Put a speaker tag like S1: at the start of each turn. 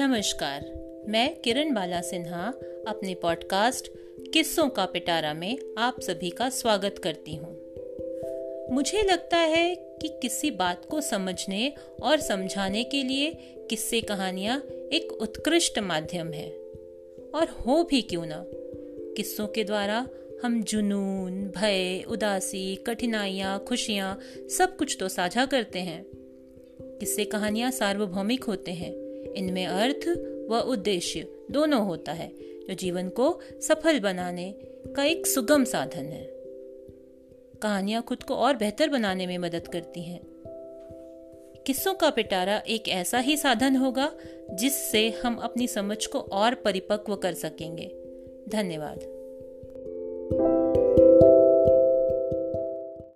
S1: नमस्कार, मैं किरण बाला सिन्हा अपने पॉडकास्ट किस्सों का पिटारा में आप सभी का स्वागत करती हूँ। मुझे लगता है कि किसी बात को समझने और समझाने के लिए किस्से कहानियाँ एक उत्कृष्ट माध्यम है। और हो भी क्यों ना, किस्सों के द्वारा हम जुनून, भय, उदासी, कठिनाइयाँ, खुशियाँ सब कुछ तो साझा करते हैं। किस्से कहानियाँ सार्वभौमिक होते हैं इनमें अर्थ व उद्देश्य दोनों होता है, जो जीवन को सफल बनाने का एक सुगम साधन है। कहानियाँ खुद को और बेहतर बनाने में मदद करती हैं। किस्सों का पिटारा एक ऐसा ही साधन होगा, जिससे हम अपनी समझ को और परिपक्व कर सकेंगे। धन्यवाद।